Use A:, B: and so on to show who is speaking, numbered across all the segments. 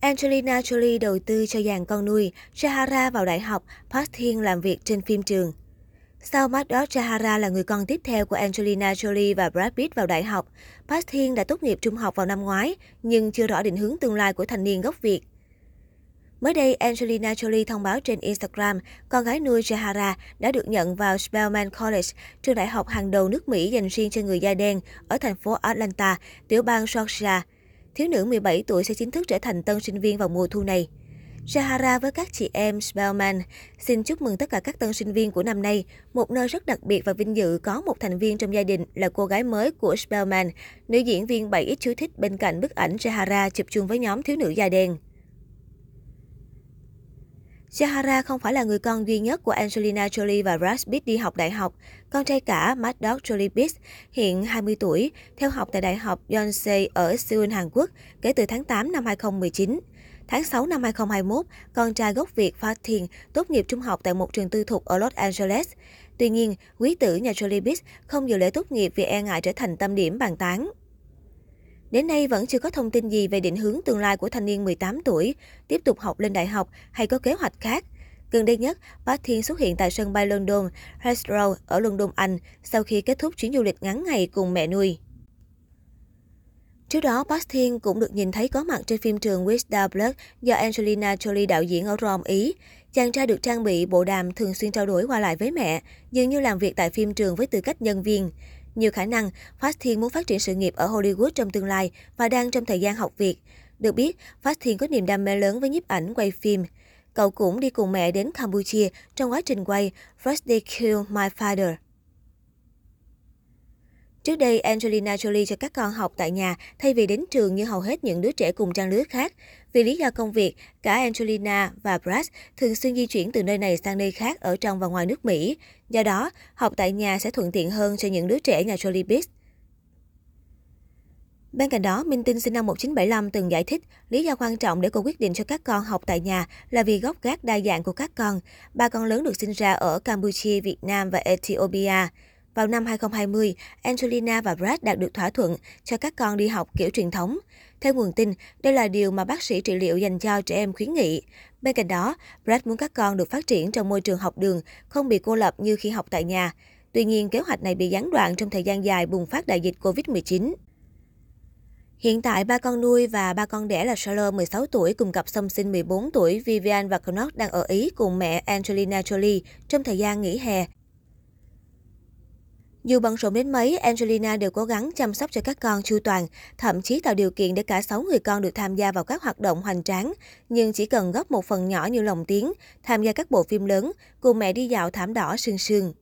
A: Angelina Jolie đầu tư cho dàn con nuôi, Shahara vào đại học, Park Thiên làm việc trên phim trường. Sau Maddox Shahara là người con tiếp theo của Angelina Jolie và Brad Pitt vào đại học. Park Thiên đã tốt nghiệp trung học vào năm ngoái, nhưng chưa rõ định hướng tương lai của thanh niên gốc Việt. Mới đây, Angelina Jolie thông báo trên Instagram, con gái nuôi Shahara đã được nhận vào Spelman College, trường đại học hàng đầu nước Mỹ dành riêng cho người da đen ở thành phố Atlanta, tiểu bang Georgia. Thiếu nữ 17 tuổi sẽ chính thức trở thành tân sinh viên vào mùa thu này. Sahara với các chị em Spellman xin chúc mừng tất cả các tân sinh viên của năm nay. Một nơi rất đặc biệt và vinh dự có một thành viên trong gia đình là cô gái mới của Spellman, nữ diễn viên 7X chú thích bên cạnh bức ảnh Sahara chụp chung với nhóm thiếu nữ da đen. Jahara không phải là người con duy nhất của Angelina Jolie và Brad Pitt đi học đại học. Con trai cả Maddox Dog Jolie Pitt, hiện 20 tuổi, theo học tại Đại học Yonsei ở Seoul, Hàn Quốc kể từ tháng 8 năm 2019. Tháng 6 năm 2021, con trai gốc Việt Phát Thiền tốt nghiệp trung học tại một trường tư thục ở Los Angeles. Tuy nhiên, quý tử nhà Jolie Pitt không dự lễ tốt nghiệp vì e ngại trở thành tâm điểm bàn tán. Đến nay vẫn chưa có thông tin gì về định hướng tương lai của thanh niên 18 tuổi, tiếp tục học lên đại học hay có kế hoạch khác. Gần đây nhất, Park Thiên xuất hiện tại sân bay London Heathrow ở London, Anh sau khi kết thúc chuyến du lịch ngắn ngày cùng mẹ nuôi. Trước đó, Park Thiên cũng được nhìn thấy có mặt trên phim trường With the Blood do Angelina Jolie đạo diễn ở Rome, Ý. Chàng trai được trang bị bộ đàm thường xuyên trao đổi qua lại với mẹ, dường như làm việc tại phim trường với tư cách nhân viên. Nhiều khả năng, Phát Thiên muốn phát triển sự nghiệp ở Hollywood trong tương lai và đang trong thời gian học việc. Được biết, Phát Thiên có niềm đam mê lớn với nhiếp ảnh quay phim. Cậu cũng đi cùng mẹ đến Campuchia trong quá trình quay First They Kill My Father. Trước đây, Angelina Jolie cho các con học tại nhà thay vì đến trường như hầu hết những đứa trẻ cùng trang lứa khác. Vì lý do công việc, cả Angelina và Brad thường xuyên di chuyển từ nơi này sang nơi khác ở trong và ngoài nước Mỹ. Do đó, học tại nhà sẽ thuận tiện hơn cho những đứa trẻ nhà Jolie biết. Bên cạnh đó, Minh Tinh sinh năm 1975 từng giải thích lý do quan trọng để cô quyết định cho các con học tại nhà là vì gốc gác đa dạng của các con. Ba con lớn được sinh ra ở Campuchia, Việt Nam và Ethiopia. Vào năm 2020, Angelina và Brad đạt được thỏa thuận cho các con đi học kiểu truyền thống. Theo nguồn tin, đây là điều mà bác sĩ trị liệu dành cho trẻ em khuyến nghị. Bên cạnh đó, Brad muốn các con được phát triển trong môi trường học đường, không bị cô lập như khi học tại nhà. Tuy nhiên, kế hoạch này bị gián đoạn trong thời gian dài bùng phát đại dịch COVID-19. Hiện tại, ba con nuôi và ba con đẻ là Charlotte 16 tuổi cùng cặp song sinh 14 tuổi Vivian và Connor đang ở Ý cùng mẹ Angelina Jolie trong thời gian nghỉ hè. Dù bận rộn đến mấy, Angelina đều cố gắng chăm sóc cho các con chu toàn, thậm chí tạo điều kiện để cả 6 người con được tham gia vào các hoạt động hoành tráng. Nhưng chỉ cần góp một phần nhỏ như lồng tiếng, tham gia các bộ phim lớn, cùng mẹ đi dạo thảm đỏ sương sương.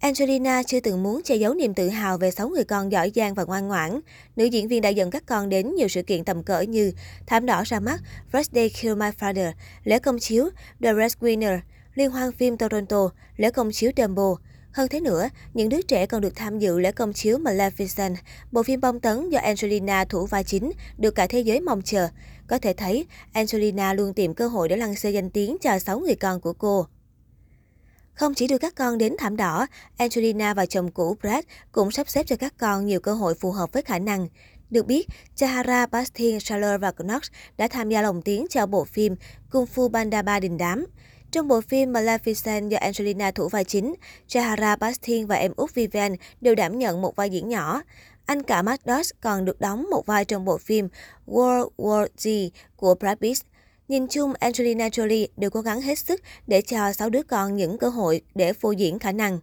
A: Angelina chưa từng muốn che giấu niềm tự hào về 6 người con giỏi giang và ngoan ngoãn. Nữ diễn viên đã dẫn các con đến nhiều sự kiện tầm cỡ như Thảm đỏ ra mắt, First Day Kill My Father, lễ công chiếu, The Red Winner, liên hoan phim Toronto, lễ công chiếu Dumbo, hơn thế nữa, những đứa trẻ còn được tham dự lễ công chiếu Maleficent, bộ phim bom tấn do Angelina thủ vai chính, được cả thế giới mong chờ. Có thể thấy, Angelina luôn tìm cơ hội để lăn xê danh tiếng cho 6 người con của cô. Không chỉ đưa các con đến thảm đỏ, Angelina và chồng cũ Brad cũng sắp xếp cho các con nhiều cơ hội phù hợp với khả năng. Được biết, Chahara, Bastien, Charles và Knox đã tham gia lồng tiếng cho bộ phim Kung Fu Panda 3 đình đám. Trong bộ phim Maleficent do Angelina thủ vai chính, Jahara Bastien và em út Vivian đều đảm nhận một vai diễn nhỏ. Anh cả Matt còn được đóng một vai trong bộ phim World War Z của Brad Pitt. Nhìn chung, Angelina Jolie đều cố gắng hết sức để cho sáu đứa con những cơ hội để phô diễn khả năng.